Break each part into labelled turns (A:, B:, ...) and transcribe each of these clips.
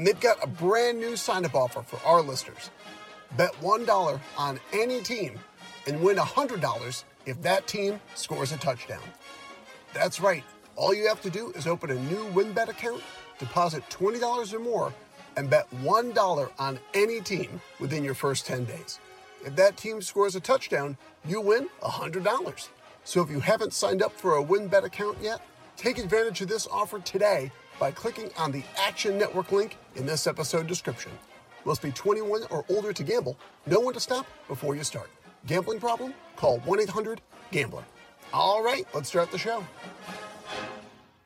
A: and they've got a brand new sign up offer for our listeners. Bet $1 on any team and win $100 if that team scores a touchdown. That's right. All you have to do is open a new WynnBET account, deposit $20 or more, and bet $1 on any team within your first 10 days. If that team scores a touchdown, you win $100. So if you haven't signed up for a WynnBET account yet, Take advantage of this offer today by clicking on the Action Network link in this episode description. Must be 21 or older to gamble. Know when to stop before you start. Gambling problem? Call 1 800 GAMBLER. All right, let's start the show.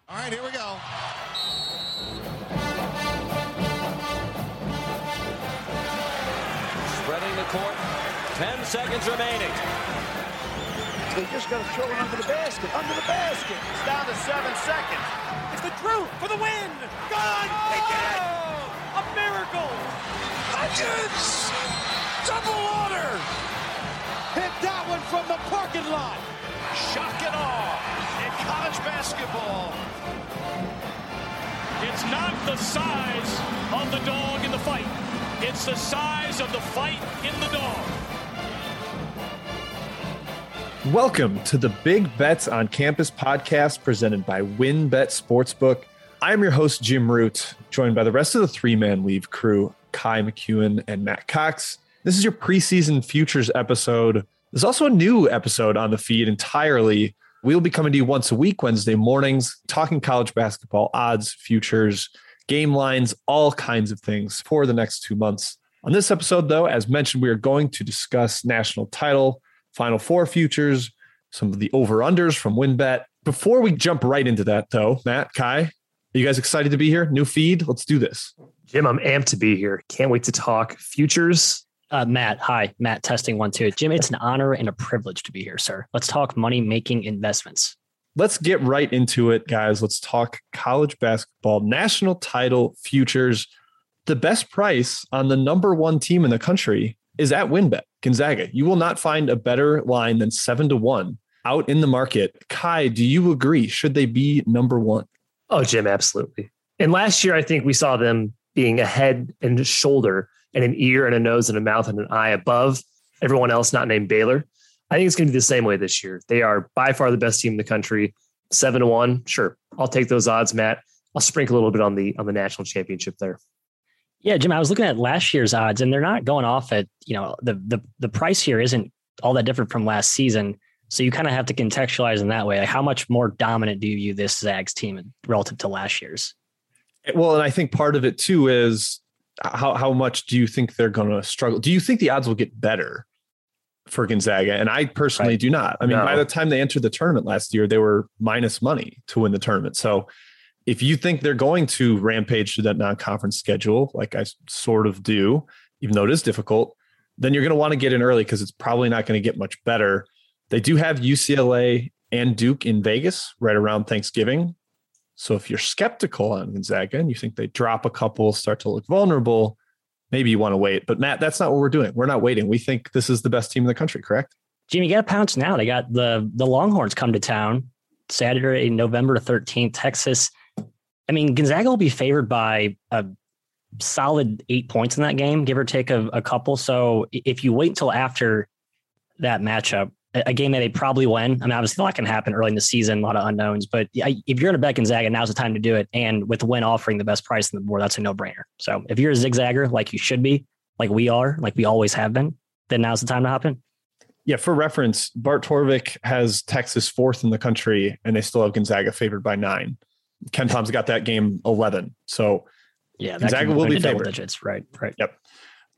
B: All right, here we go.
C: Spreading the court. 10 seconds remaining.
D: They just got to throw it under the basket, under the basket.
B: It's down to seven seconds.
D: The Drew for the win. Gone. They did it. A miracle.
B: Legends! Double order!
D: Hit that one from the parking lot.
B: Shock and awe in college basketball.
E: It's not the size of the dog in the fight. It's the size of the fight in the dog.
F: Welcome to the Big Bets on Campus podcast presented by WynnBET Sportsbook. I'm your host, Jim Root, joined by the rest of the three man weave crew, Ky McKeon and Matt Cox. This is your preseason futures episode. There's also a new episode on the feed entirely. We'll be coming to you once a week, Wednesday mornings, talking college basketball odds, futures, game lines, all kinds of things for the next two months. On this episode, though, as mentioned, we are going to discuss national title Final Four futures, some of the over unders from WynnBET. Before we jump right into that, though, Matt, Ky, are you guys excited to be here? New feed? Let's do this.
G: Jim, I'm amped to be here. Can't wait to talk futures.
H: Uh, Matt, hi. Matt, testing one, two. Jim, it's an honor and a privilege to be here, sir. Let's talk money making investments.
F: Let's get right into it, guys. Let's talk college basketball, national title futures. The best price on the number one team in the country is at WynnBET. Gonzaga. You will not find a better line than seven to one out in the market. Ky, do you agree? Should they be number one?
G: Oh, Jim, absolutely. And last year, I think we saw them being a head and shoulder and an ear and a nose and a mouth and an eye above everyone else not named Baylor. I think it's going to be the same way this year. They are by far the best team in the country. Seven to one. Sure. I'll take those odds, Matt. I'll sprinkle a little bit on the on the national championship there.
H: Yeah, Jim, I was looking at last year's odds and they're not going off at, you know, the the the price here isn't all that different from last season. So you kind of have to contextualize in that way. Like how much more dominant do you view this Zags team relative to last year's?
F: Well, and I think part of it too is uh, how how much do you think they're going to struggle? Do you think the odds will get better for Gonzaga? And I personally
H: Right.
F: do not. I mean,
G: No.
F: by the time they entered the tournament last year, they were minus money to win the tournament. So if you think they're going to rampage through that non-conference schedule, like I sort of do, even though it is difficult, then you're going to want to get in early because it's probably not going to get much better. They do have UCLA and Duke in Vegas right around Thanksgiving. So if you're skeptical on Gonzaga and you think they drop a couple, start to look vulnerable, maybe you want to wait. But Matt, that's not what we're doing. We're not waiting. We think this is the best team in the country, correct?
H: Jimmy, got to pounce now. They got the the Longhorns come to town Saturday, November 13th, Texas. I mean, Gonzaga will be favored by a solid eight points in that game, give or take a, a couple. So if you wait until after that matchup, a, game that they probably win. I mean, obviously, a lot can happen early in the season, a lot of unknowns. But if you're in a bet Gonzaga, now's the time to do it. And with the Wynn offering the best price in the board, that's a no brainer. So if you're a zigzagger like you should be, like we are, like we always have been, then now's the time to hop in.
F: Yeah, for reference, Bart Torvik has Texas fourth in the country, and they still have Gonzaga favored by nine. KenPom's got that game eleven. So
H: yeah, Gonzaga will be favored. Digits, right? Right.
F: Yep.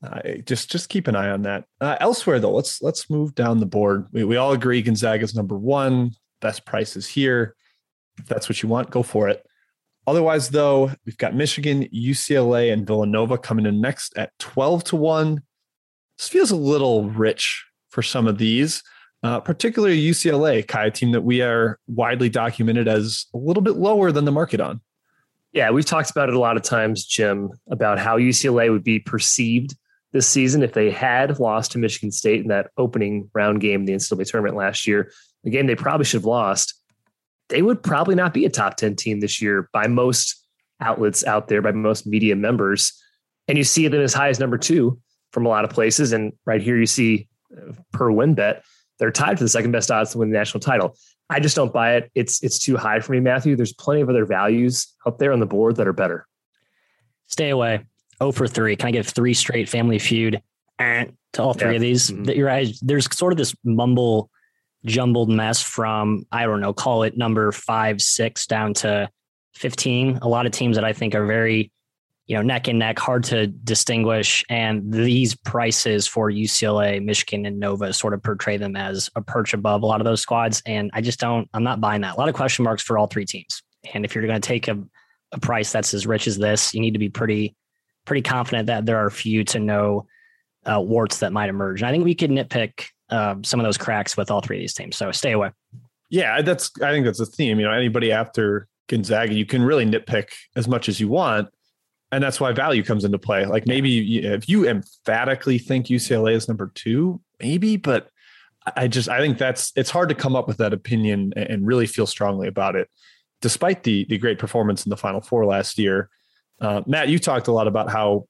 F: Uh, just just keep an eye on that. Uh, elsewhere though, let's let's move down the board. We, we all agree Gonzaga's number one. Best prices here. If that's what you want, go for it. Otherwise, though, we've got Michigan, UCLA, and Villanova coming in next at 12 to 1. This feels a little rich for some of these, uh, particularly UCLA, Ky, a team that we are widely documented as a little bit lower than the market on.
G: Yeah, we've talked about it a lot of times, Jim, about how UCLA would be perceived this season if they had lost to Michigan State in that opening round game the NCAA tournament last year, a game they probably should have lost they would probably not be a top 10 team this year by most outlets out there, by most media members. And you see them as high as number two from a lot of places. And right here, you see uh, per WynnBET, they're tied for the second best odds to win the national title. I just don't buy it. It's it's too high for me, Matthew. There's plenty of other values out there on the board that are better.
H: Stay away. Oh for three. Can I give three straight family feud eh, to all three yeah. of these? Mm-hmm. You're right. There's sort of this mumble jumbled mess from, I don't know, call it number five, six down to 15. A lot of teams that I think are very, you know, neck and neck, hard to distinguish. And these prices for UCLA, Michigan, and Nova sort of portray them as a perch above a lot of those squads. And I just don't, I'm not buying that. A lot of question marks for all three teams. And if you're going to take a, a price that's as rich as this, you need to be pretty, pretty confident that there are few to no uh, warts that might emerge. And I think we could nitpick uh, some of those cracks with all three of these teams. So stay away.
F: Yeah, that's I think that's a theme. You know, anybody after Gonzaga, you can really nitpick as much as you want, and that's why value comes into play. Like maybe if you emphatically think UCLA is number two, maybe, but I just I think that's it's hard to come up with that opinion and really feel strongly about it, despite the the great performance in the Final Four last year. Uh, Matt, you talked a lot about how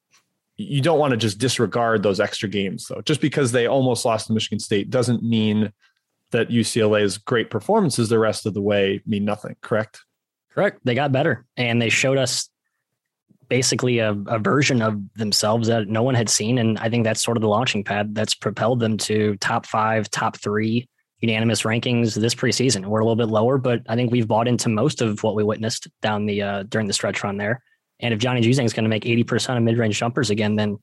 F: you don't want to just disregard those extra games though. Just because they almost lost to Michigan State doesn't mean that UCLA's great performances the rest of the way mean nothing, correct?
H: Correct. They got better and they showed us basically a, a, version of themselves that no one had seen. And I think that's sort of the launching pad that's propelled them to top five, top three unanimous rankings this preseason. We're a little bit lower, but I think we've bought into most of what we witnessed down the uh, during the stretch run there. And if Johnny Juzang is going to make 80% of mid range jumpers again, then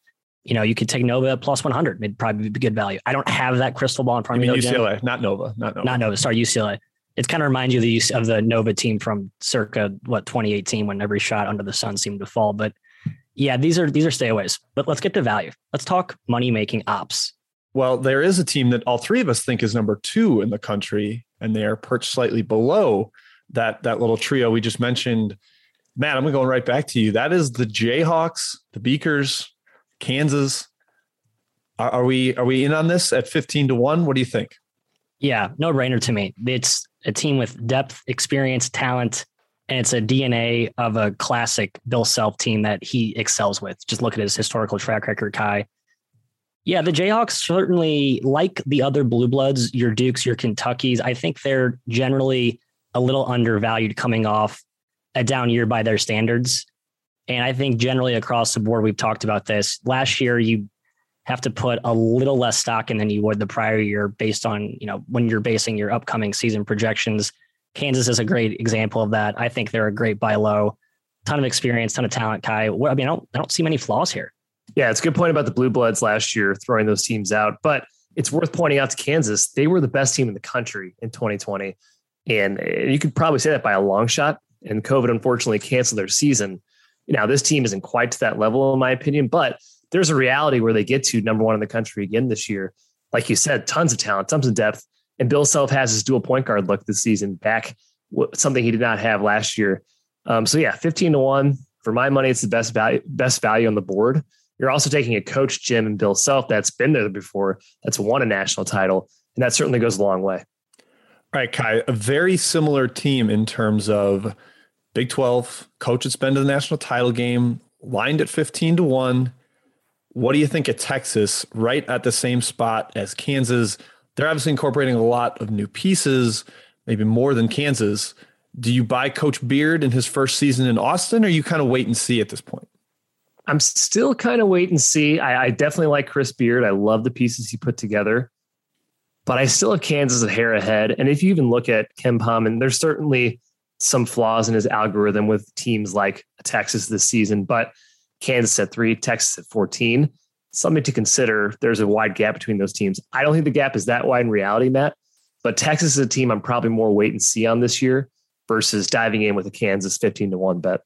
H: you know, you could take Nova at plus 100. It'd probably be good value. I don't have that crystal ball in front of
F: me. UCLA, not Nova, not Nova.
H: Not Nova. Sorry, UCLA. It kind of reminds you of the use of the Nova team from circa what 2018 when every shot under the sun seemed to fall. But yeah, these are these are stayaways. But let's get to value. Let's talk money making ops.
F: Well, there is a team that all three of us think is number two in the country, and they are perched slightly below that that little trio we just mentioned Matt, I'm going right back to you. That is the Jayhawks, the Beakers, Kansas. Are, are, we are we in on this at 15 to 1? What do you think?
H: Yeah, no brainer to me. It's a team with depth, experience, talent, and it's a DNA of a classic Bill Self team that he excels with. Just look at his historical track record, Ky. Yeah, the Jayhawks certainly, like the other Blue Bloods, your Dukes, your Kentuckies, I think they're generally a little undervalued coming off a down year by their standards. And I think generally across the board, we've talked about this. Last year, you have to put a little less stock in than you would the prior year based on, you know, when you're basing your upcoming season projections. Kansas is a great example of that. I think they're a great buy low, ton of experience, ton of talent. Ky, I mean, I don't, I don't see many flaws here.
G: Yeah, it's a good point about the Blue Bloods last year throwing those teams out, but it's worth pointing out to Kansas they were the best team in the country in 2020, and eh, you could probably say that by a long shot and COVID unfortunately canceled their season. Now, this team isn't quite to that level, in my opinion, but there's a reality where they get to number one in the country again this year. Like you said, tons of talent, tons of depth. And Bill Self has his dual point guard look this season back, something he did not have last year. Um, so yeah, 15 to one for my money. It's the best value, best value on the board. You're also taking a coach, Jim and Bill Self, that's been there before, that's won a national title. And that certainly goes a long way.
F: All right, Ky, a very similar team in terms of Big 12 coach that's been to the national title game, lined at 15 to 1. What do you think of Texas right at the same spot as Kansas? They're obviously incorporating a lot of new pieces, maybe more than Kansas. Do you buy Coach Beard in his first season in Austin, or you kind of wait and see at this point?
G: I'm still kind of wait and see. I, I, definitely like Chris Beard. I love the pieces he put together, but I still have Kansas a hair ahead. And if you even look at KenPom, and there's certainly some flaws in his algorithm with teams like Texas this season, but Kansas at three, Texas at 14. Something to consider. There's a wide gap between those teams. I don't think the gap is that wide in reality, Matt, but Texas is a team I'm probably more wait and see on this year versus diving in with a Kansas 15 to 1 bet.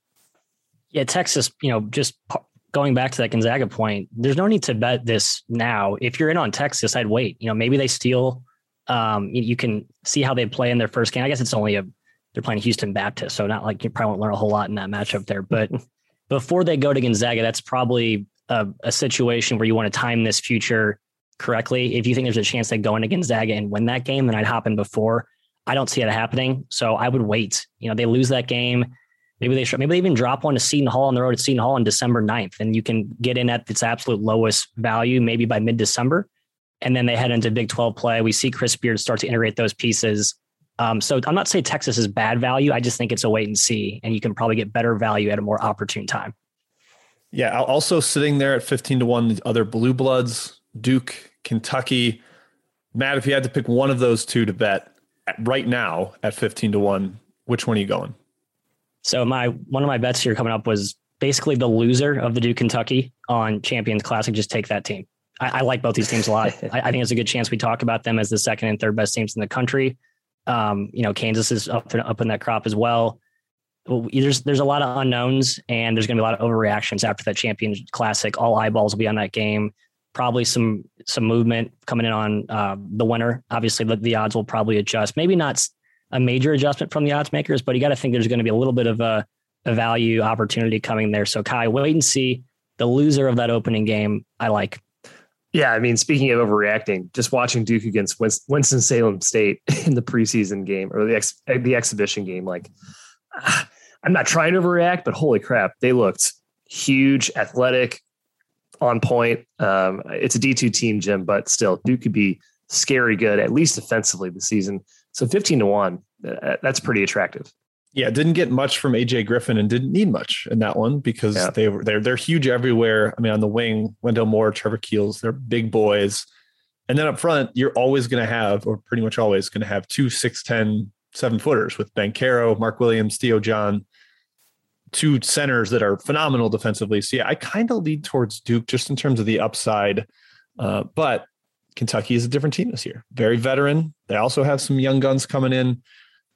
H: Yeah, Texas, you know, just going back to that Gonzaga point, there's no need to bet this now. If you're in on Texas, I'd wait. You know, maybe they steal. Um, you, you, can see how they play in their first game. I guess it's only a they're playing Houston Baptist, so not like you probably won't learn a whole lot in that matchup there. But before they go to Gonzaga, that's probably a, a situation where you want to time this future correctly. If you think there's a chance they go into Gonzaga and win that game, then I'd hop in before. I don't see it happening, so I would wait. You know, they lose that game Maybe they maybe they even drop one to Seton Hall on the road at Seton Hall on December 9th, and you can get in at its absolute lowest value maybe by mid December. And then they head into Big 12 play. We see Chris Beard start to integrate those pieces. Um, so I'm not saying Texas is bad value. I just think it's a wait and see, and you can probably get better value at a more opportune time.
F: Yeah. Also sitting there at 15 to 1, the other blue bloods, Duke, Kentucky. Matt, if you had to pick one of those two to bet right now at 15 to 1, which one are you going?
H: So my one of my bets here coming up was basically the loser of the Duke Kentucky on Champions Classic. Just take that team. I, I like both these teams a lot. I, I, think it's a good chance we talk about them as the second and third best teams in the country. Um, you know, Kansas is up up in that crop as well. There's there's a lot of unknowns, and there's going to be a lot of overreactions after that Champions Classic. All eyeballs will be on that game. Probably some some movement coming in on uh, the winner. Obviously, the, the odds will probably adjust. Maybe not a major adjustment from the odds makers, but you got to think there's going to be a little bit of a, a value opportunity coming there. So Ky, wait and see. The loser of that opening game, I like.
G: Yeah, I mean, speaking of overreacting, just watching Duke against Winston Salem State in the preseason game or the ex, the exhibition game, like I'm not trying to overreact, but holy crap, they looked huge, athletic, on point. Um, it's a D2 team, Jim, but still, Duke could be scary good, at least offensively this season. So 15 to 1, uh, that's pretty attractive.
F: Yeah, didn't get much from AJ Griffin and didn't need much in that one because yeah. they were they're they're huge everywhere. I mean, on the wing, Wendell Moore, Trevor Keels, they're big boys. And then up front, you're always going to have, or pretty much always going to have two 6'10, seven footers with Banchero, Mark Williams, Theo John, two centers that are phenomenal defensively. So yeah, I kind of lead towards Duke just in terms of the upside. Uh, but Kentucky is a different team this year. Very veteran. They also have some young guns coming in.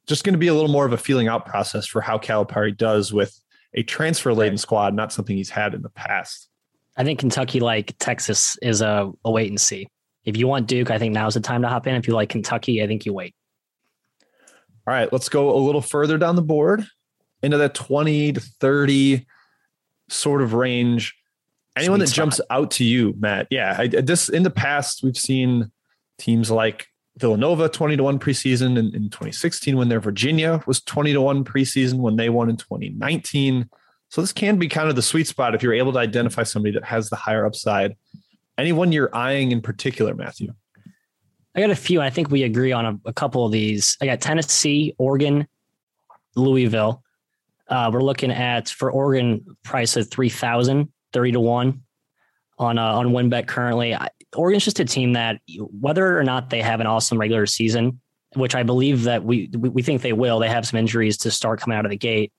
F: Just going to be a little more of a feeling out process for how Calipari does with a transfer laden squad, not something he's had in the past.
H: I think Kentucky, like Texas, is a, a wait and see. If you want Duke, I think now's the time to hop in. If you like Kentucky, I think you wait.
F: All right, let's go a little further down the board into that 20 to 30 sort of range. Anyone Sweet that spot. jumps out to you, Matt? Yeah, I, this in the past we've seen teams like Villanova 20 to 1 preseason in, in 2016 when their Virginia was 20 to 1 preseason when they won in 2019. So this can be kind of the sweet spot if you're able to identify somebody that has the higher upside. Anyone you're eyeing in particular, Matthew?
H: I got a few. I think we agree on a, a couple of these. I got Tennessee, Oregon, Louisville. Uh, we're looking at for Oregon price of 3,000 30 to 1 on uh, on WynnBET currently. I, Oregon's just a team that whether or not they have an awesome regular season, which I believe that we we think they will, they have some injuries to start coming out of the gate.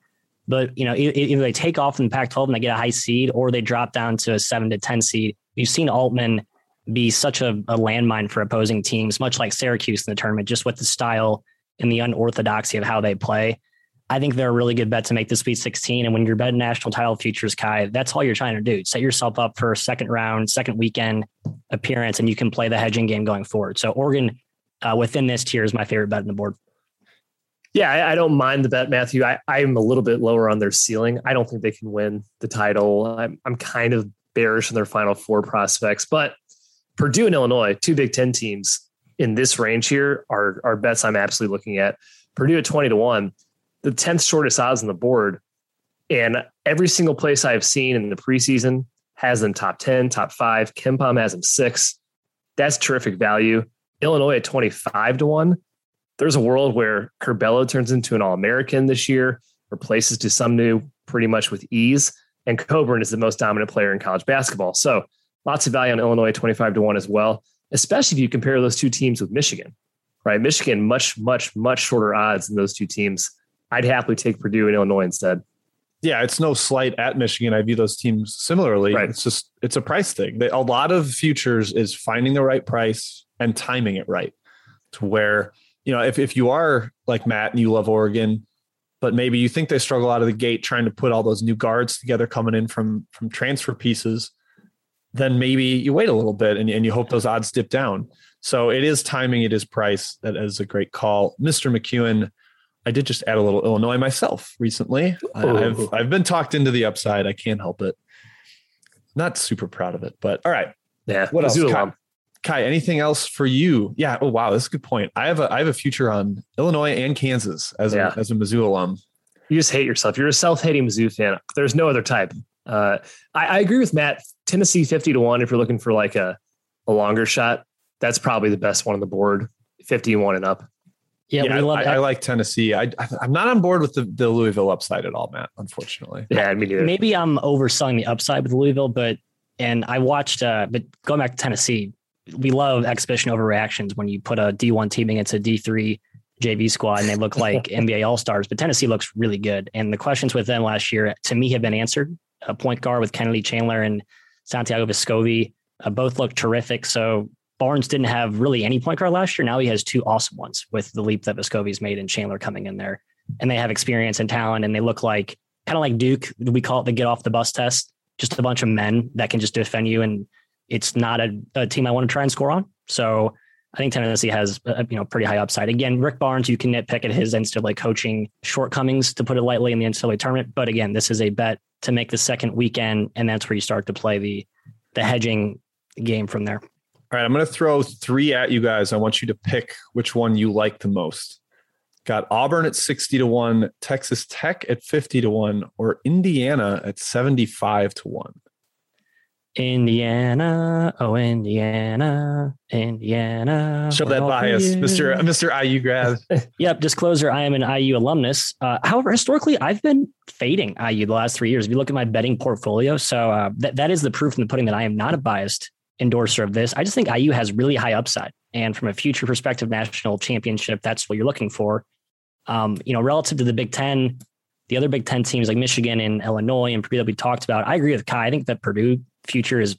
H: But you know, either they take off in the Pac-12 and they get a high seed, or they drop down to a seven to ten seed. You've seen Altman be such a, a landmine for opposing teams, much like Syracuse in the tournament, just with the style and the unorthodoxy of how they play. I think they're a really good bet to make the Sweet 16. And when you're betting national title futures, Ky, that's all you're trying to do. Set yourself up for a second round, second weekend appearance, and you can play the hedging game going forward. So Oregon uh, within this tier is my favorite bet on the board.
G: Yeah, I, I, don't mind the bet, Matthew. I'm a little bit lower on their ceiling. I don't think they can win the title. I'm, I'm kind of bearish on their final four prospects, but Purdue and Illinois, two Big Ten teams in this range here, are, are bets I'm absolutely looking at. Purdue at 20 to 1 the 10th shortest odds on the board. And every single place I've seen in the preseason has them top 10, top five. KenPom has them six. That's terrific value. Illinois at 25 to one. There's a world where Curbelo turns into an All American this year, replaces Dosunmu pretty much with ease. And Cockburn is the most dominant player in college basketball. So lots of value on Illinois 25 to one as well, especially if you compare those two teams with Michigan, right? Michigan, much, much, much shorter odds than those two teams. I'd happily take Purdue and Illinois instead
F: yeah, it's no slight at Michigan. I view those teams similarly.
G: Right.
F: It's just it's a price thing. They, a lot of futures is finding the right price and timing it right to where you know if if you are like Matt and you love Oregon, but maybe you think they struggle out of the gate trying to put all those new guards together coming in from from transfer pieces, then maybe you wait a little bit and, and you hope those odds dip down. So it is timing, it is price. That is a great call, Mr. McKeon I did just add a little Illinois myself recently. I've I've been talked into the upside. I can't help it. Not super proud of it, but all right.
G: Yeah.
F: What else? Ky, Ky, anything else for you? Yeah. Oh wow, that's a good point. I have a I have a future on Illinois and Kansas as yeah. a as a Mizzou alum.
G: You just hate yourself. You're a self-hating Mizzou fan. There's no other type. Uh, I, I agree with Matt. Tennessee 50 to 1 if you're looking for like a, a longer shot. That's probably the best one on the board. 51 and up.
F: Yeah, yeah I, I, like Tennessee. I, I'm not on board with the, the Louisville upside at all, Matt. Unfortunately.
G: Yeah, me neither.
H: Maybe I'm overselling the upside with Louisville, but and I watched. Uh, but going back to Tennessee, we love exhibition overreactions when you put a D1 team against a D3 JV squad and they look like NBA All Stars. But Tennessee looks really good, and the questions with them last year to me have been answered. A point guard with Kennedy Chandler and Santiago Vescovi uh, both look terrific. So Barnes didn't have really any point guard last year. Now he has two awesome ones with the leap that Vescovi's made and Chandler coming in there. And they have experience and talent and they look like kind of like Duke. We call it the get off the bus test. Just a bunch of men that can just defend you. And it's not a, a team I want to try and score on. So I think Tennessee has a, you know pretty high upside. Again, Rick Barnes, you can nitpick at his NCAA coaching shortcomings to put it lightly in the NCAA tournament. But again, this is a bet to make the second weekend, and that's where you start to play the the hedging game from there.
F: All right, I'm going to throw three at you guys. I want you to pick which one you like the most. Got Auburn at 60 to 1, Texas Tech at 50 to 1, or Indiana at 75 to 1.
H: Indiana, oh Indiana, Indiana.
F: Show that bias, Mr. Mr. IU grad.
H: yep, disclosure, I am an IU alumnus. Uh, however, historically, I've been fading IU the last three years. If you look at my betting portfolio, so uh, that, that is the proof in the pudding that I am not a biased endorser of this. I just think IU has really high upside. And from a future perspective, national championship, that's what you're looking for. Um, you know, relative to the Big Ten, the other Big Ten teams like Michigan and Illinois and Purdue that we talked about, I agree with Ky. I think that Purdue future is,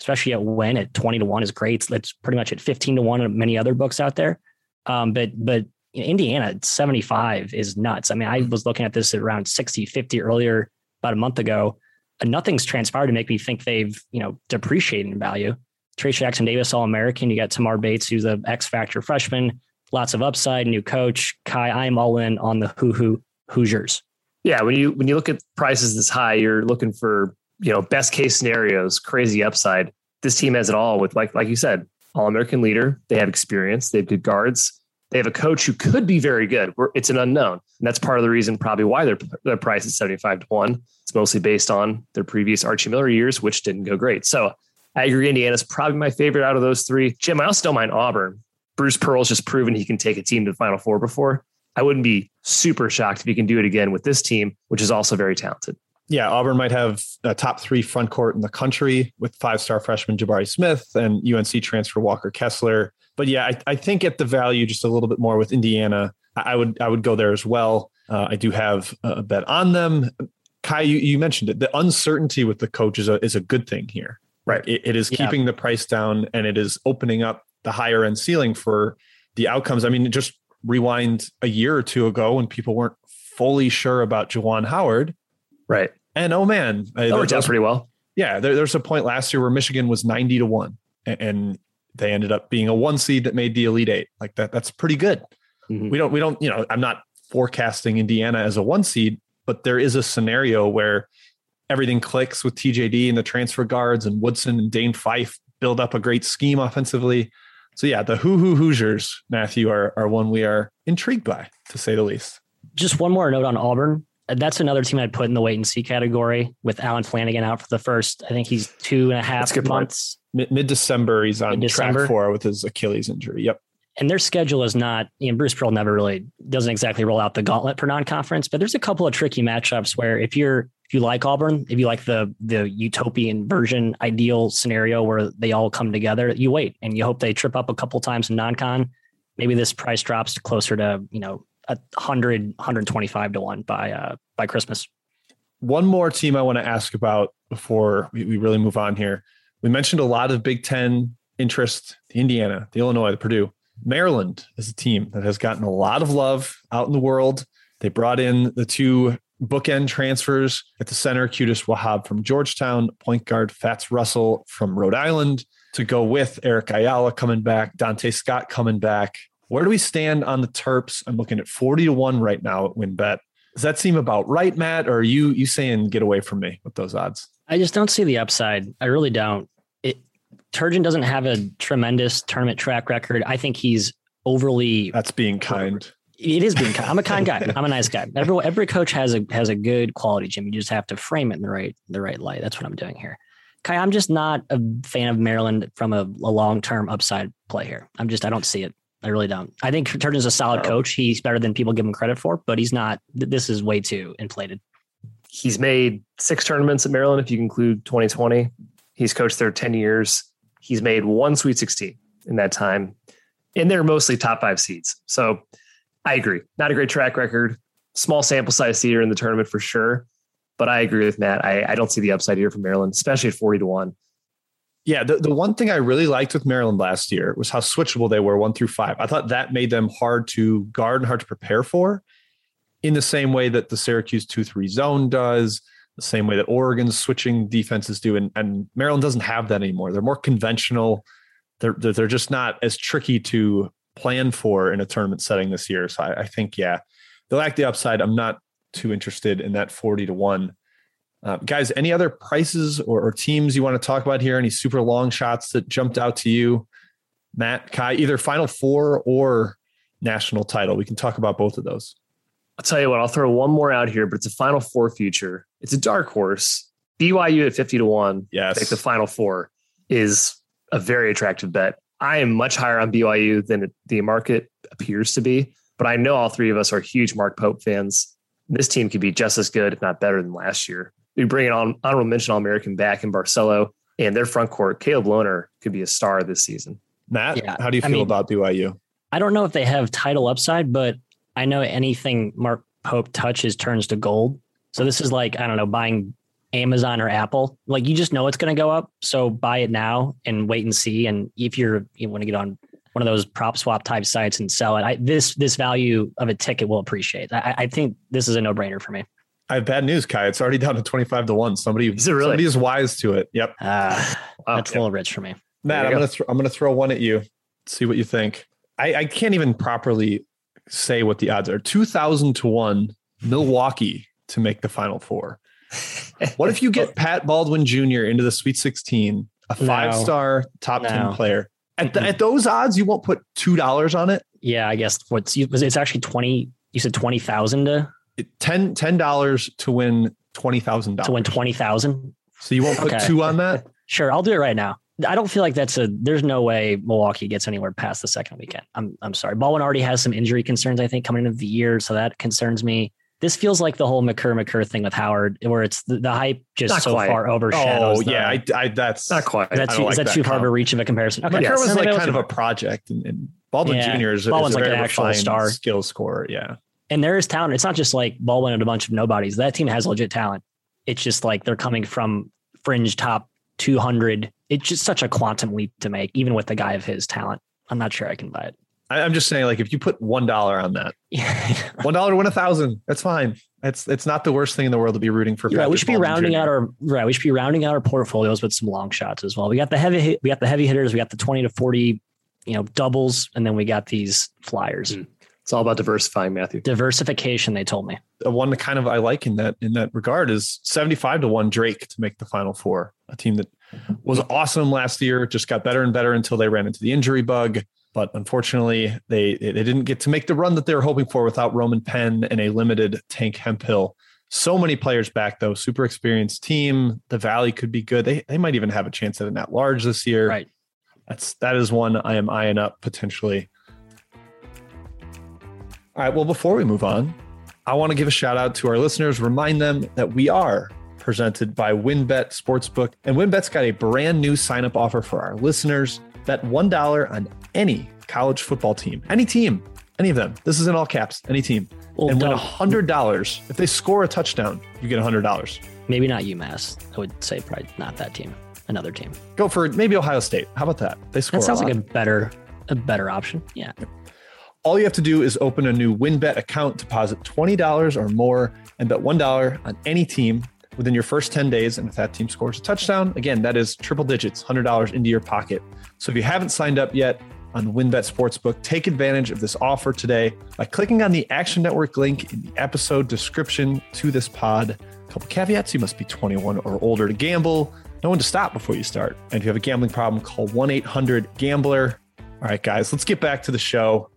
H: especially at when at 20 to 1 is great. It's pretty much at 15 to 1 and many other books out there. Um, but but Indiana at 75 is nuts. I mean, I was looking at this at around 60, 50 earlier about a month ago nothing's transpired to make me think they've, you know, depreciated in value. Trayce Jackson Davis, All American. You got Tamar Bates, who's the X Factor freshman. Lots of upside, new coach. Ky, I'm all in on the Hoo Hoo Hoosiers.
G: Yeah, when you when you look at prices this high, you're looking for you know best case scenarios, crazy upside. This team has it all with like like you said, All American leader. They have experience. They have good guards. They have a coach who could be very good. It's an unknown. And that's part of the reason probably why their, their price is 75 to 1. It's mostly based on their previous Archie Miller years, which didn't go great. So I agree. Indiana's probably my favorite out of those three. Jim, I also don't mind Auburn. Bruce Pearl's just proven he can take a team to the Final Four before. I wouldn't be super shocked if he can do it again with this team, which is also very talented.
F: Yeah, Auburn might have a top three front court in the country with five star freshman Jabari Smith and UNC transfer Walker Kessler but yeah, I, I, think at the value just a little bit more with Indiana, I would I would go there as well. Uh, I do have a bet on them. Ky, you, you mentioned it. The uncertainty with the coach is a is a good thing here, right? it, it is keeping yeah. the price down and it is opening up the higher end ceiling for the outcomes. I mean, just rewind a year or two ago when people weren't fully sure about Juwan Howard,
G: right?
F: And oh man,
G: that worked out pretty well.
F: Yeah, there, there's a point last year where Michigan was ninety to one, and, and they ended up being a one seed that made the Elite Eight. Like that, that's pretty good. Mm-hmm. We don't, we don't, you know, I'm not forecasting Indiana as a one seed, but there is a scenario where everything clicks with TJD and the transfer guards and Woodson and Dane Fife build up a great scheme offensively. So yeah, the Hoo Hoo Hoosiers, Matthew, are are one we are intrigued by, to say the least.
H: Just one more note on Auburn. That's another team I'd put in the wait and see category with Allen Flanigan out for the first. I think he's two and a half months.
F: Mid December, he's on Mid-December. track for with his Achilles injury. Yep.
H: And their schedule is not, you know, Bruce Pearl never really doesn't exactly roll out the gauntlet for non-conference, but there's a couple of tricky matchups where if you're if you like Auburn, if you like the the utopian version ideal scenario where they all come together, you wait and you hope they trip up a couple times in non-con. Maybe this price drops closer to, you know, a 100 125 to 1 by uh by Christmas.
F: One more team I want to ask about before we, we really move on here. We mentioned a lot of Big 10 interest, the Indiana, the Illinois, the Purdue. Maryland is a team that has gotten a lot of love out in the world. They brought in the two bookend transfers at the center, Qudus Wahab from Georgetown, point guard Fats Russell from Rhode Island to go with Eric Ayala coming back, Donta Scott coming back. Where do we stand on the Terps? I'm looking at 40 to 1 right now at WynnBET. Does that seem about right, Matt? Or are you you saying get away from me with those odds?
H: I just don't see the upside. I really don't. It Turgeon doesn't have a tremendous tournament track record. I think he's overly
F: That's being kind.
H: It is being kind. I'm a kind guy. I'm a nice guy. Every every coach has a has a good quality, Jim. You just have to frame it in the right the right light. That's what I'm doing here. Ky, I'm just not a fan of Maryland from a, a long term upside play here. I'm just I don't see it. I really don't. I think Turgeon's a solid oh. coach. He's better than people give him credit for, but he's not. This is way too inflated.
G: He's made six tournaments at Maryland, if you include 2020. He's coached there 10 years. He's made one Sweet 16 in that time, and they're mostly top five seeds. So I agree. Not a great track record. Small sample size here in the tournament for sure. But I agree with Matt. I, I don't see the upside here for Maryland, especially at 40 to 1.
F: Yeah, the, the one thing I really liked with Maryland last year was how switchable they were one through five. I thought that made them hard to guard and hard to prepare for in the same way that the Syracuse 2 3 zone does, the same way that Oregon's switching defenses do. And, and Maryland doesn't have that anymore. They're more conventional. They're, they're just not as tricky to plan for in a tournament setting this year. So I, I think, yeah, they lack the upside. I'm not too interested in that 40 to 1 uh, guys, any other prices or, or, teams you want to talk about here? Any super long shots that jumped out to you, Matt, Ky, either Final Four or national title? We can talk about both of those.
G: I'll tell you what, I'll throw one more out here, but it's a Final Four future. It's a dark horse. BYU at 50 to 1.
F: Yes.
G: Take the Final Four is a very attractive bet. I am much higher on BYU than the market appears to be, but I know all three of us are huge Mark Pope fans. This team could be just as good, if not better, than last year we bring an on, honorable mention All American back in Barcello and their front court. Caleb Lohner could be a star this season.
F: Matt, yeah, how do you feel I mean, about BYU?
H: I don't know if they have title upside, but I know anything Mark Pope touches turns to gold. So this is like, I don't know, buying Amazon or Apple. Like you just know it's going to go up. So buy it now and wait and see. And if you're, you want to get on one of those prop swap type sites and sell it, I, this, this value of a ticket will appreciate. I, I think this is a no brainer for me.
F: I have bad news, Ky. It's already down to 25 to 1. Somebody,
G: is it really?
F: somebody is wise to it. Yep.
H: Uh, that's a little rich for me.
F: Matt, I'm go. gonna th- I'm gonna throw one at you. See what you think. I, I can't even properly say what the odds are. 2000 to 1 Milwaukee to make the final four. what if you get Pat Baldwin Jr. into the Sweet 16, a five star top no. 10 player? At, the, at those odds, you won't put $2 on it?
H: Yeah, I guess what's it's actually 20. You said 20,000 to
F: 10 dollars to win twenty thousand dollars
H: to win twenty thousand.
F: So you won't put okay. two on that?
H: Sure, I'll do it right now. I don't feel like that's a. There's no way Milwaukee gets anywhere past the second weekend. I'm I'm sorry. Baldwin already has some injury concerns. I think coming into the year, so that concerns me. This feels like the whole Makur Maker thing with Howard, where it's the, the hype just not so quite. far overshadows.
F: Oh the, yeah, I, I, that's
G: not quite.
H: That's, is like that, that too far of a reach of a comparison?
F: Okay, Makur yes. was like kind of a project, and, and Baldwin yeah. Jr. is, Baldwin's is a like an actual star skill score. Yeah,
H: and there is talent. It's not just like Baldwin and a bunch of nobodies. That team has legit talent. It's just like they're coming from fringe top 200. It's just such a quantum leap to make, even with the guy of his talent. I'm not sure I can buy it.
F: I'm just saying, like, if you put one dollar on that, one dollar to win a thousand, that's fine. It's it's not the worst thing in the world to be rooting for.
H: Right, we should be rounding out our right. We should be rounding out our portfolios with some long shots as well. We got the heavy, we got the heavy hitters. We got the 20 to 40, you know, doubles, and then we got these flyers. Mm.
G: It's all about diversifying, Matthew.
H: Diversification, they told me.
F: The one that kind of I like in that in that regard is 75 to 1 Drake to make the final four. A team that was awesome last year, just got better and better until they ran into the injury bug. But unfortunately, they they didn't get to make the run that they were hoping for without Roman Penn and a limited Tank Hemphill. So many players back though, super experienced team. The Valley could be good. They they might even have a chance at an at large this year.
H: Right.
F: That's that is one I am eyeing up potentially. All right. Well, before we move on, I want to give a shout out to our listeners, remind them that we are presented by WynnBET Sportsbook. And WynnBET's got a brand new sign up offer for our listeners. Bet $1 on any college football team, any team, any of them. This is in all caps, any team.
H: Well,
F: and win
H: don't-
F: $100. If they score a touchdown, you get $100.
H: Maybe not UMass. I would say probably not that team. Another team.
F: Go for maybe Ohio State. How about that? They score
H: That sounds like a better a better option. Yeah.
F: All you have to do is open a new WynnBET account, deposit $20 or more, and bet $1 on any team within your first 10 days. And if that team scores a touchdown, again, that is triple digits, $100 into your pocket. So if you haven't signed up yet on WynnBET Sportsbook, take advantage of this offer today by clicking on the Action Network link in the episode description to this pod. A couple caveats you must be 21 or older to gamble. No one to stop before you start. And if you have a gambling problem, call 1 800 Gambler. All right, guys, let's get back to the show.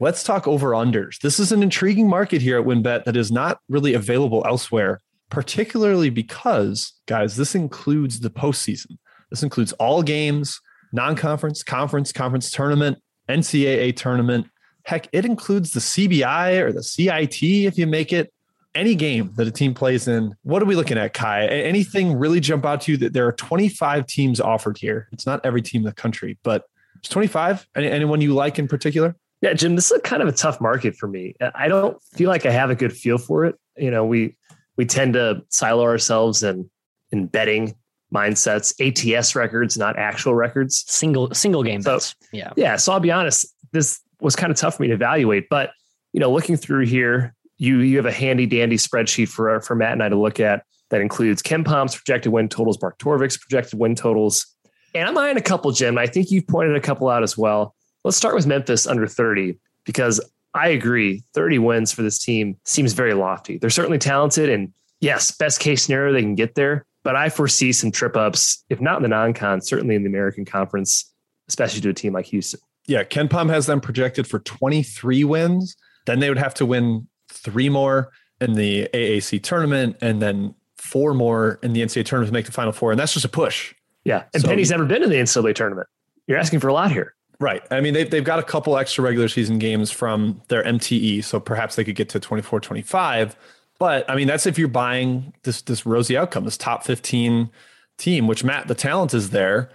F: Let's talk over unders. This is an intriguing market here at WynnBET that is not really available elsewhere, particularly because, guys, this includes the postseason. This includes all games, non conference, conference, conference tournament, NCAA tournament. Heck, it includes the CBI or the CIT if you make it. Any game that a team plays in. What are we looking at, Ky? Anything really jump out to you that there are 25 teams offered here? It's not every team in the country, but it's 25. Any, anyone you like in particular?
G: Yeah, Jim, this is kind of a tough market for me. I don't feel like I have a good feel for it. You know, we we tend to silo ourselves in in betting mindsets, ATS records, not actual records.
H: Single single game
G: So-
H: bets. Yeah.
G: Yeah, so I'll be honest, this was kind of tough for me to evaluate. But you know, looking through here, you you have a handy dandy spreadsheet for for Matt and I to look at that includes KenPom's projected win totals, Bart Torvik's projected win totals, and I'm eyeing a couple, Jim. I think you've pointed a couple out as well. Let's start with Memphis under 30 because I agree, 30 wins for this team seems very lofty. They're certainly talented, and yes, best case scenario they can get there. But I foresee some trip ups, if not in the non-con, certainly in the American Conference, especially to a team like Houston.
F: Yeah, KenPom has them projected for 23 wins. Then they would have to win three more in the AAC tournament and then four more in the NCAA tournament to make the final four. And that's just a push.
G: Yeah. And
F: So-
G: Penny's never been in the NCAA tournament. You're asking for a lot here.
F: Right. I mean, they've, they've got a couple extra regular season games from their MTE. So perhaps they could get to 24, 25. But I mean, that's if you're buying this, this rosy outcome, this top 15 team, which Matt, the talent is there,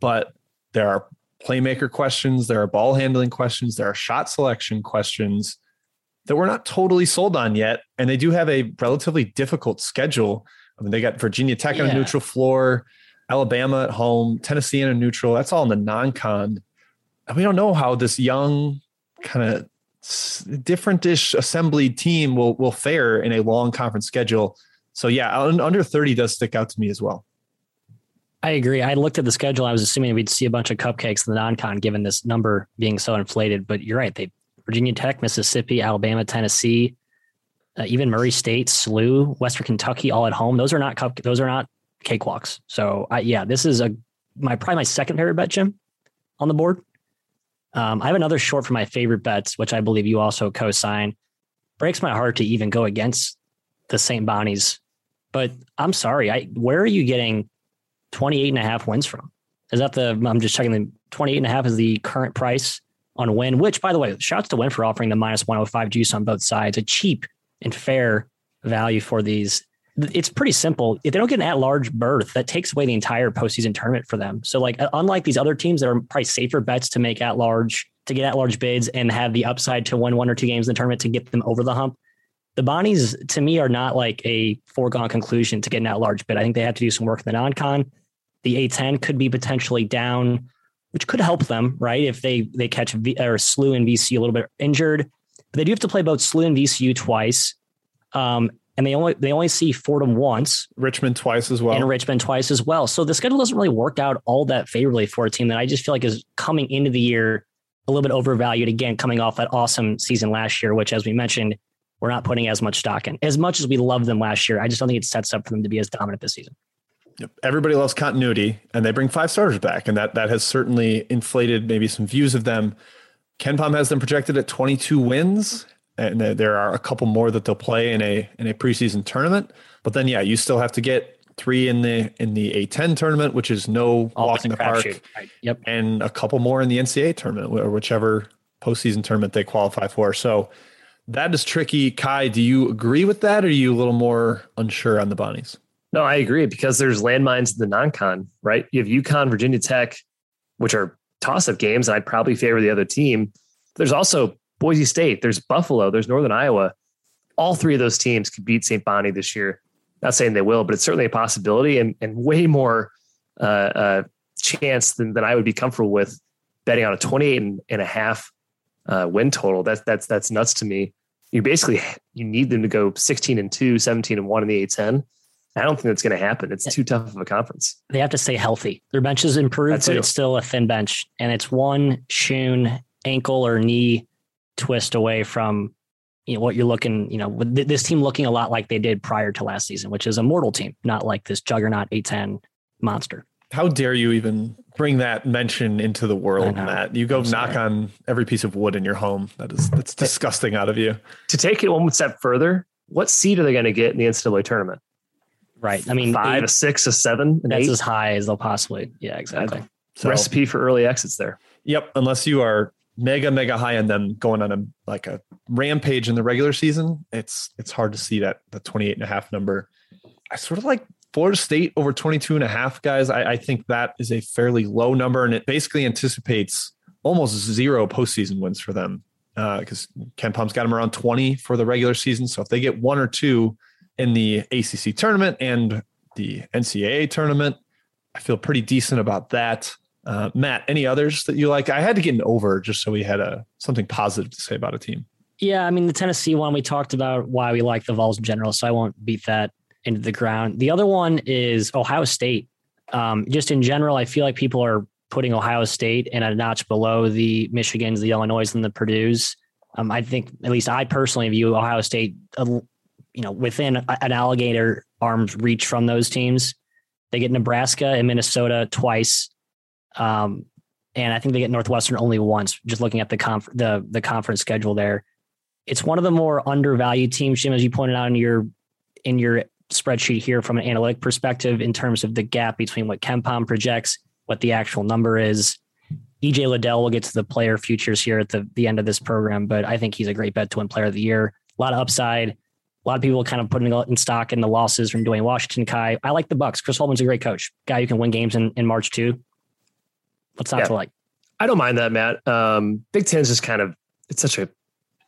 F: but there are playmaker questions, there are ball handling questions, there are shot selection questions that we're not totally sold on yet. And they do have a relatively difficult schedule. I mean, they got Virginia Tech on a neutral floor, Alabama at home, Tennessee on a neutral. That's all in the non-con. And we don't know how this young kind of different-ish assembly team will will fare in a long conference schedule. So yeah, under 30 does stick out to me as well.
H: I agree. I looked at the schedule. I was assuming we'd see a bunch of cupcakes in the non-con, given this number being so inflated. But you're right. They Virginia Tech, Mississippi, Alabama, Tennessee, uh, even Murray State, SLU, Western Kentucky, all at home. Those are not cup. Those are not cakewalks. So I, yeah, this is a my probably my second favorite bet, Jim, on the board. Um, I have another short for my favorite bets, which I believe you also co-sign. Breaks my heart to even go against the St. Bonnies, but I'm sorry. I where are you getting 28 and a half wins from? Is that the I'm just checking the 28 and a half is the current price on Wynn, which by the way, shouts to Wynn for offering the minus 105 juice on both sides, a cheap and fair value for these. It's pretty simple. If they don't get an at-large berth, that takes away the entire postseason tournament for them. So, like, unlike these other teams that are probably safer bets to make at-large, to get at-large bids and have the upside to win one or two games in the tournament to get them over the hump, the Bonnies to me are not like a foregone conclusion to get an at-large bid. I think they have to do some work in the non-con. The A10 could be potentially down, which could help them, right? If they they catch v, or Slew and VCU a little bit injured, but they do have to play both Slew and VCU twice, um, and they only they only see Fordham once
F: Richmond twice as well.
H: and Richmond twice as well. So the schedule doesn't really work out all that favorably for a team that I just feel like is coming into the year a little bit overvalued again, coming off that awesome season last year, which as we mentioned, we're not putting as much stock in. As much as we loved them last year, I just don't think it sets up for them to be as dominant this season.
F: Yep. Everybody loves continuity, and they bring five starters back, and that that has certainly inflated maybe some views of them. KenPom has them projected at 22 wins. And there are a couple more that they'll play in a in a preseason tournament. But then, yeah, you still have to get three in the in the A10 tournament, which is no All walk in the park.
H: Right. Yep,
F: and a couple more in the NCAA tournament, or whichever postseason tournament they qualify for. So that is tricky. Ky, do you agree with that, or are you a little more unsure on the Bonnies?
G: No, I agree because there's landmines in the non-con, right? You have UConn, Virginia Tech, which are toss-up games. and I'd probably favor the other team. There's also Boise State, there's Buffalo, there's Northern Iowa. All three of those teams could beat St. Bonnie this year. Not saying they will, but it's certainly a possibility and, and way more uh, uh, chance than, than I would be comfortable with betting on a 28 and, and a half uh, win total. That's that's that's nuts to me. You basically you need them to go 16 and 2, 17 and 1 in the A10. I don't think that's going to happen. It's too tough of a conference.
H: They have to stay healthy. Their bench is improved, but it's still a thin bench. And it's one shoon ankle or knee twist away from you know what you're looking, you know, with this team looking a lot like they did prior to last season, which is a mortal team, not like this juggernaut A10 monster.
F: How dare you even bring that mention into the world, Matt? You go knock on every piece of wood in your home. That is that's disgusting out of you.
G: To take it one step further, what seed are they going to get in the NCAA tournament?
H: Right. I mean,
G: five, eight, a six, a seven,
H: that's
G: eight?
H: as high as they'll possibly. Yeah, exactly.
G: So, Recipe for early exits there.
F: Yep. Unless you are mega mega high on them going on a like a rampage in the regular season it's it's hard to see that the 28 and a half number. I sort of like florida state over 22 and a half guys. I, I think that is a fairly low number and it basically anticipates almost zero postseason wins for them because uh, KenPom's got them around 20 for the regular season. So if they get one or two in the acc tournament and the ncaa tournament i feel pretty decent about that uh, Matt, any others that you like? I had to get an over just so we had a something positive to say about a team.
H: Yeah, I mean the Tennessee one we talked about why we like the Vols in general, so I won't beat that into the ground. The other one is Ohio State. Um, just in general, I feel like people are putting Ohio State in a notch below the Michigans, the Illinois, and the Purdue's. Um, I think, at least I personally view Ohio State, uh, you know, within an alligator arm's reach from those teams. They get Nebraska and Minnesota twice um, and I think they get Northwestern only once. Just looking at the conf- the the conference schedule there, it's one of the more undervalued teams, Jim, as you pointed out in your in your spreadsheet here from an analytic perspective in terms of the gap between what KenPom projects, what the actual number is. EJ Liddell will get to the player futures here at the, the end of this program, but I think he's a great bet to win player of the year. A lot of upside. A lot of people kind of putting in stock in the losses from Duane Washington Ky. I like the Bucks. Chris Holtmann's a great coach, guy who can win games in, in March too. What's not yeah. to like?
G: I don't mind that, Matt. Um, Big Ten is just kind of it's such a,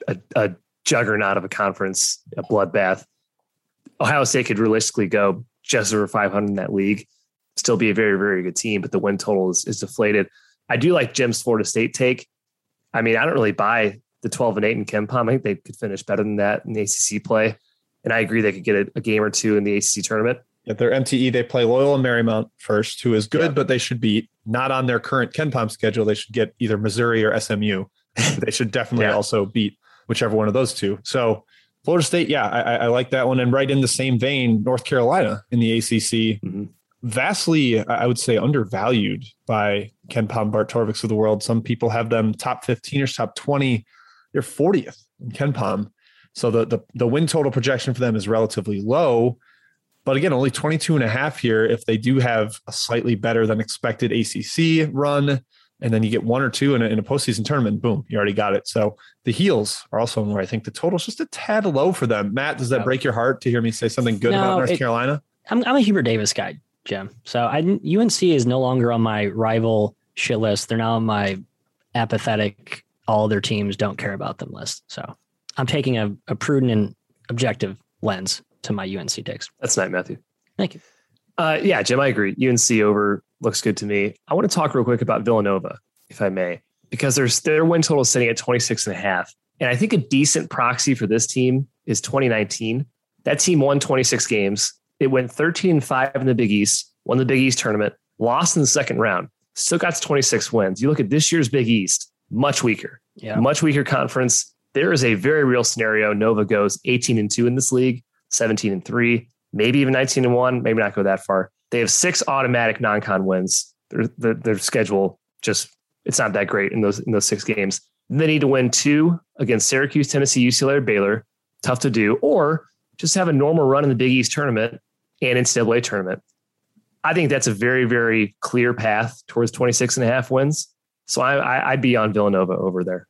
G: a, a juggernaut of a conference, a bloodbath. Ohio State could realistically go just over 500 in that league, still be a very very good team, but the win total is, is deflated. I do like Jim's Florida State take. I mean, I don't really buy the 12 and 8 in KenPom. I think they could finish better than that in the ACC play. And I agree they could get a, a game or two in the ACC tournament.
F: At their MTE, they play Loyola Marymount first, who is good, yeah. but they should beat not on their current KenPom schedule. They should get either Missouri or SMU. they should definitely yeah. also beat whichever one of those two. So Florida State, yeah, I, I, like that one. And right in the same vein, North Carolina in the ACC, mm-hmm. vastly, I would say, undervalued by Ken Bart Torviks of the world. Some people have them top 15 or top 20. They're 40th in KenPom. So the, the, the win total projection for them is relatively low. But again, only 22 and a half here. If they do have a slightly better than expected ACC run, and then you get one or two in a, in a postseason tournament, boom, you already got it. So the heels are also where I think the total's just a tad low for them. Matt, does that break your heart to hear me say something good no, about North it, Carolina?
H: I'm, I'm a Hubert Davis guy, Jim. So I, UNC is no longer on my rival shit list. They're now on my apathetic, all their teams don't care about them list. So I'm taking a, a prudent and objective lens to my UNC takes.
G: That's nice, Matthew.
H: Thank you.
G: Uh, yeah, Jim, I agree. UNC over looks good to me. I want to talk real quick about Villanova, if I may, because there's their win total sitting at 26 and a half. And I think a decent proxy for this team is 2019. That team won 26 games. It went 13 and 5 in the Big East, won the Big East tournament, lost in the second round, still got 26 wins. You look at this year's Big East, much weaker. Yeah. Much weaker conference. There is a very real scenario. Nova goes 18 and 2 in this league. 17 and 3, maybe even 19 and 1, maybe not go that far. They have six automatic non-con wins. Their, their, their schedule just it's not that great in those in those six games. They need to win two against Syracuse, Tennessee, UCLA, or Baylor. Tough to do. Or just have a normal run in the Big East tournament and NCAA tournament. I think that's a very, very clear path towards 26 and a half wins. So I, I, I'd be on Villanova over there.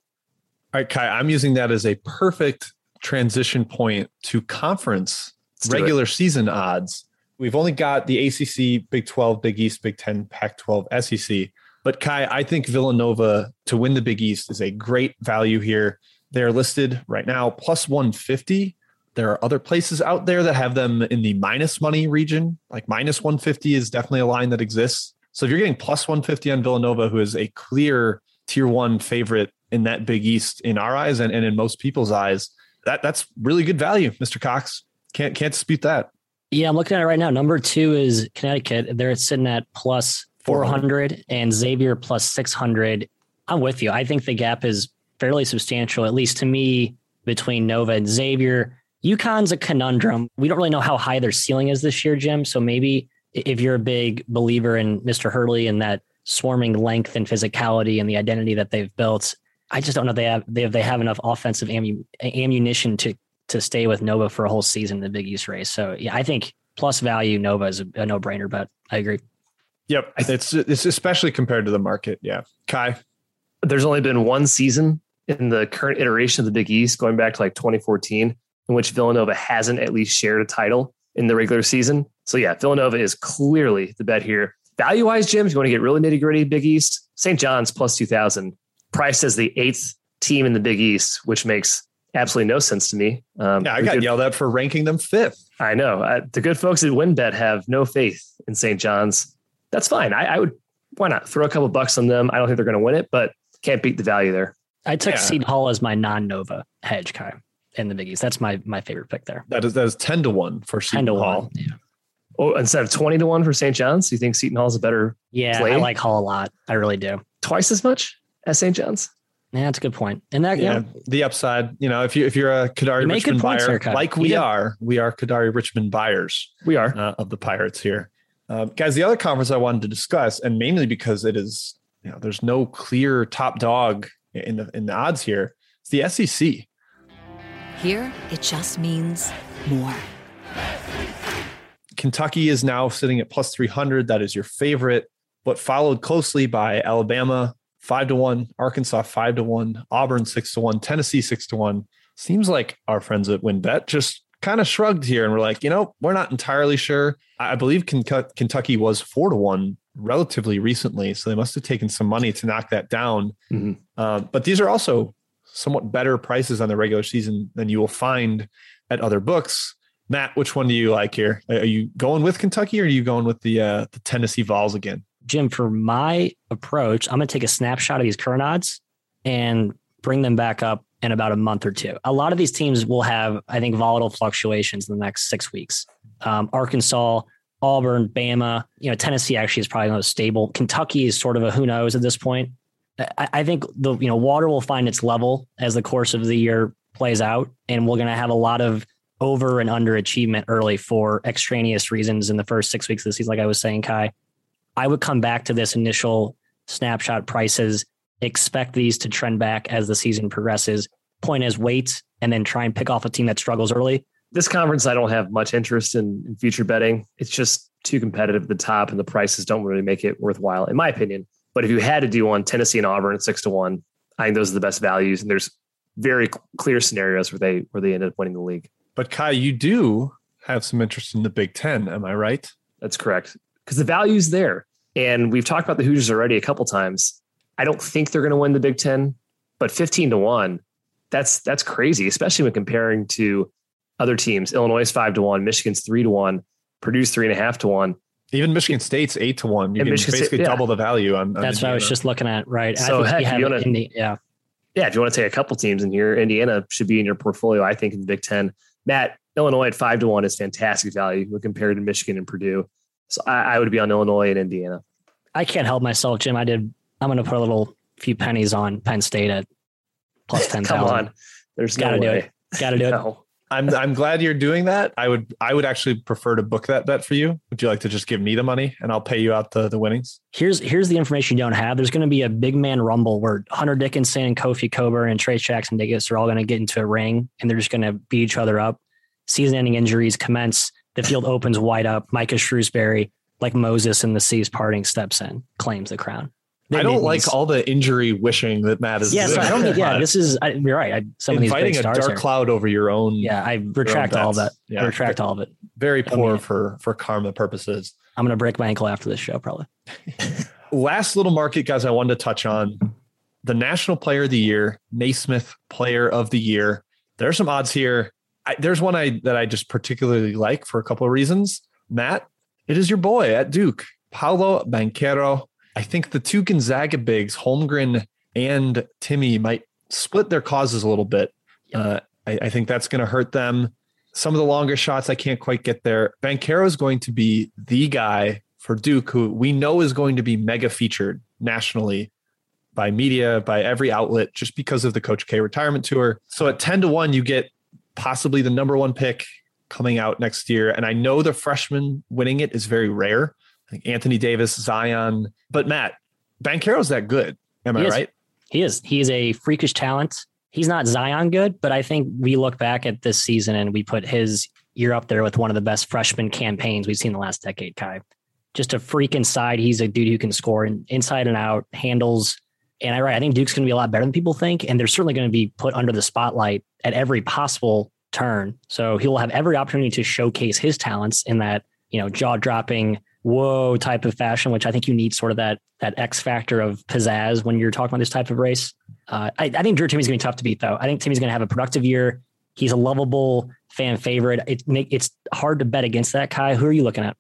F: All right, Ky, I'm using that as a perfect transition point to conference regular season odds. We've only got the ACC, Big 12, Big East, Big 10, Pac 12, SEC. But Ky, I think Villanova to win the Big East is a great value here. They're listed right now plus 150. There are other places out there that have them in the minus money region. Like minus 150 is definitely a line that exists. So if you're getting plus 150 on Villanova, who is a clear tier one favorite in that Big East in our eyes and, and in most people's eyes, that that's really good value, Mr. Cox. Can't can't dispute that.
H: Yeah, I'm looking at it right now. Number two is Connecticut. They're sitting at plus 400 and Xavier plus 600. I'm with you. I think the gap is fairly substantial, at least to me, between Nova and Xavier. UConn's a conundrum. We don't really know how high their ceiling is this year, Jim. So maybe if you're a big believer in Mr. Hurley and that swarming length and physicality and the identity that they've built, I just don't know they have they have they have enough offensive ammu- ammunition to to stay with Nova for a whole season in the Big East race. So yeah, I think plus value Nova is a, a no brainer, but I agree.
F: Yep, it's it's especially compared to the market. Yeah, Ky.
G: There's only been one season in the current iteration of the Big East, going back to like 2014, in which Villanova hasn't at least shared a title in the regular season. So yeah, Villanova is clearly the bet here. Value wise, Jim, if you want to get really nitty gritty, Big East, St. John's plus 2000, priced as the eighth team in the Big East, which makes absolutely no sense to me.
F: Um, yeah, I got yelled at for ranking them fifth.
G: I know. Uh, the good folks at WynnBET have no faith in St. John's. That's fine. I, I, would, why not throw a couple bucks on them? I don't think they're going to win it, but can't beat the value there.
H: I took yeah. Seton Hall as my non-Nova hedge, Ky, in the Big East. That's my my favorite pick there.
F: That is that is ten to one for Seton 10 to Hall. 1, yeah.
G: Oh, instead of twenty to one for St. John's, do you think Seton Hall is a better?
H: Yeah,
G: play?
H: I like Hall a lot. I really do.
G: Twice as much as St. John's.
H: Yeah, that's a good point. And that,
F: yeah, the upside, you know, if you if you're a Kadary Richmond buyer, like we yeah. are, we are Kadary Richmond buyers.
G: We are
F: uh, of the Pirates here, uh, guys. The other conference I wanted to discuss, and mainly because it is, you know, there's no clear top dog in the in the odds here. It's the SEC.
I: Here, it just means more.
F: Kentucky is now sitting at plus 300. That is your favorite, but followed closely by Alabama, five to one, Arkansas five to one, Auburn six to one, Tennessee six to one. Seems like our friends at WynnBET just kind of shrugged here and we're like, you know, we're not entirely sure. I believe Kentucky was four to one relatively recently, so they must have taken some money to knock that down. Mm-hmm. Uh, but these are also somewhat better prices on the regular season than you will find at other books. Matt, which one do you like here? Are you going with Kentucky or are you going with the uh, the Tennessee Vols again?
H: Jim, for my approach, I'm going to take a snapshot of these current odds and bring them back up in about a month or two. A lot of these teams will have, I think, volatile fluctuations in the next six weeks. Um, Arkansas, Auburn, Bama, you know, Tennessee actually is probably the most stable. Kentucky is sort of a who knows at this point. I, I think the you know water will find its level as the course of the year plays out, and we're going to have a lot of over and under achievement early for extraneous reasons in the first six weeks of the season, like I was saying, Ky. I would come back to this initial snapshot prices, expect these to trend back as the season progresses. Point is wait and then try and pick off a team that struggles early.
G: This conference, I don't have much interest in, in future betting. It's just too competitive at the top, and the prices don't really make it worthwhile, in my opinion. But if you had to do one, Tennessee and Auburn at six to one, I think those are the best values. And there's very clear scenarios where they where they ended up winning the league.
F: But Ky, you do have some interest in the Big Ten, am I right?
G: That's correct because the value's there. And we've talked about the Hoosiers already a couple times. I don't think they're going to win the Big Ten, but 15 to one, that's that's crazy, especially when comparing to other teams. Illinois is five to one, Michigan's three to one, Purdue's three and a half to one.
F: Even Michigan State's eight to one. You and can Michigan basically State, yeah. double the value on.
H: on That's
F: Indiana.
H: what I was just looking at. Right.
G: So heck, if you want
H: to, yeah,
G: yeah. If you want to take a couple teams in here, Indiana should be in your portfolio. I think in the Big Ten. Matt, Illinois at five to one is fantastic value when compared to Michigan and Purdue. So I, I would be on Illinois and Indiana.
H: I can't help myself, Jim. I did. I'm going to put a little few pennies on Penn State at plus ten thousand.
G: Come on, there's got to
H: no
G: do
H: it. Got to do no. it.
F: I'm I'm glad you're doing that. I would I would actually prefer to book that bet for you. Would you like to just give me the money and I'll pay you out the, the winnings?
H: Here's here's the information you don't have. There's going to be a big man rumble where Hunter Dickinson and Kofi Cockburn and Trayce Jackson Davis are all going to get into a ring and they're just going to beat each other up. Season-ending injuries commence. The field opens wide up. Micah Shrewsberry, like Moses in the seas parting, steps in, claims the crown.
F: I don't like all the injury wishing that Matt is.
H: Yeah, so I don't. think- Yeah, this is. I, you're right. I, some of these
F: inviting a dark
H: here.
F: cloud over your own.
H: Yeah, I retract all of that.
F: Yeah.
H: I retract all of it.
F: Very
H: I
F: poor
H: mean-
F: for for karma purposes.
H: I'm going to break my ankle after this show, probably.
F: Last little market, guys, I wanted to touch on the National Player of the Year, Naismith Player of the Year. There are some odds here. I, there's one I that I just particularly like for a couple of reasons. Matt, it is your boy at Duke, Paolo Banchero. I think the two Gonzaga bigs, Holmgren and Timme, might split their causes a little bit. Uh, I, I think that's going to hurt them. Some of the longer shots, I can't quite get there. Banquero is going to be the guy for Duke, who we know is going to be mega featured nationally by media, by every outlet, just because of the Coach K retirement tour. So at 10 to 1, you get possibly the number one pick coming out next year. And I know the freshman winning it is very rare. I think Anthony Davis, Zion, but Matt, Banchero's that good. Am
H: He
F: I
H: is.
F: right?
H: He is. He is a freakish talent. He's not Zion good, but I think we look back at this season and we put his year up there with one of the best freshman campaigns we've seen in the last decade, Ky. Just a freak inside. He's a dude who can score in, inside and out, handles. And I I think Duke's going to be a lot better than people think, and they're certainly going to be put under the spotlight at every possible turn. So he will have every opportunity to showcase his talents in that you know jaw dropping, whoa type of fashion, which I think you need sort of that that X factor of pizzazz when you're talking about this type of race. Uh, I, I think Drew Timme's going to be tough to beat, though. I think Timmy's going to have a productive year. He's a lovable fan favorite. It it's hard to bet against that. Ky, who are you looking at?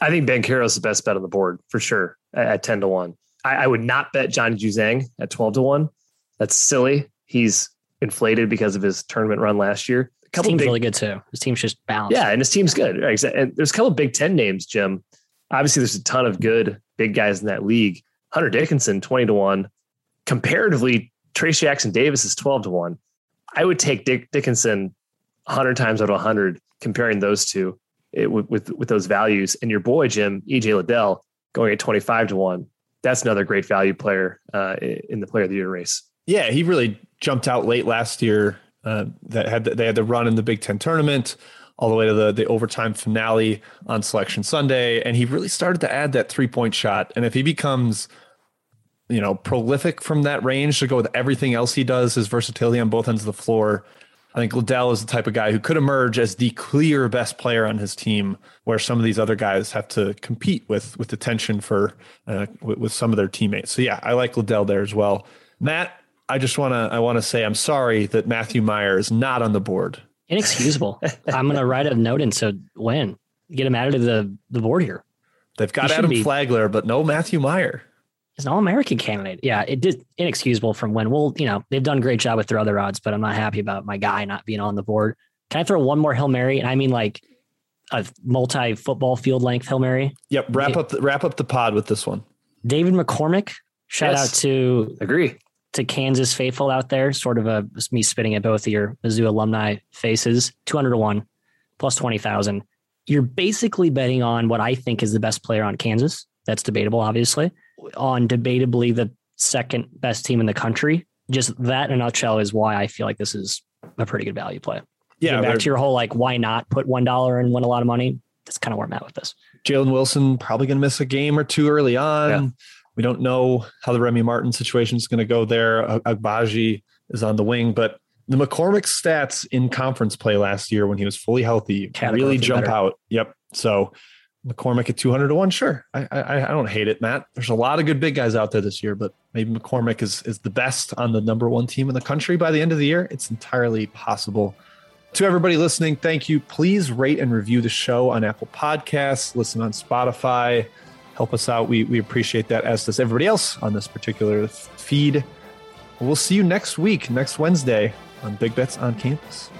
G: I think Banchero's the best bet on the board for sure at 10 to 1. I, I would not bet Johnny Juzang at 12 to 1. That's silly. He's inflated because of his tournament run last year. A
H: His team's
G: big,
H: really good too. His team's just balanced.
G: yeah, and his team's good. Right, And there's a couple Big Ten names, Jim. Obviously, there's a ton of good big guys in that league. Hunter Dickinson, 20 to 1. Comparatively, Trayce Jackson Davis is 12 to 1. I would take Dick Dickinson 100 times out of 100 comparing those two it, with, with, with those values. And your boy, Jim, EJ Liddell, going at 25 to 1. That's another great value player uh, in the player of the year race.
F: Yeah, he really jumped out late last year. Uh, that had they had the run in the Big Ten tournament all the way to the the overtime finale on Selection Sunday, and he really started to add that three point shot. And if he becomes, you know, prolific from that range to go with everything else he does, his versatility on both ends of the floor. I think Liddell is the type of guy who could emerge as the clear best player on his team, where some of these other guys have to compete with with attention for uh, with, with some of their teammates. So yeah, I like Liddell there as well. Matt, I just want to I want to say I'm sorry that Matthew Meyer is not on the board.
H: Inexcusable. I'm going to write a note in so when Get him added to the, the board here.
F: They've got
H: He
F: Adam
H: be-
F: Flagler, but no Matthew Meyer.
H: He's an all American candidate. Yeah, it did inexcusable from when. Well, you know, they've done a great job with their other odds, but I'm not happy about my guy not being on the board. Can I throw one more Hail Mary? And I mean like a multi football field length Hail Mary.
F: Yep, wrap
H: Yeah.
F: up the, wrap up the pod with this one.
H: David McCormack. Shout
G: Yes.
H: out to
G: Agree.
H: to Kansas faithful out there. Sort of a me spitting at both of your Mizzou alumni faces. Two hundred to one, plus twenty thousand. You're basically betting on what I think is the best player on Kansas. That's debatable, obviously. On debatably the second best team in the country. Just that in a nutshell is why I feel like this is a pretty good value play.
F: Yeah,
H: Getting back to your whole like, why not put one dollar and win a lot of money? That's kind of where I'm at with this.
F: Jalen Wilson probably going to miss a game or two early on.
G: Yeah.
F: We don't know how the Remy Martin situation is going to go there. Ag- Agbaji is on the wing, but the McCormack stats in conference play last year when he was fully healthy really jump
H: better.
F: out. Yep. So McCormack at 200 to 1, sure. I, I I don't hate it, Matt. There's a lot of good big guys out there this year, but maybe McCormack is is the best on the number one team in the country by the end of the year. It's entirely possible. To everybody listening, thank you. Please rate and review the show on Apple Podcasts, listen on Spotify. Help us out. We, we appreciate that, as does everybody else on this particular feed. We'll see you next week, next Wednesday on Big Bets on Campus.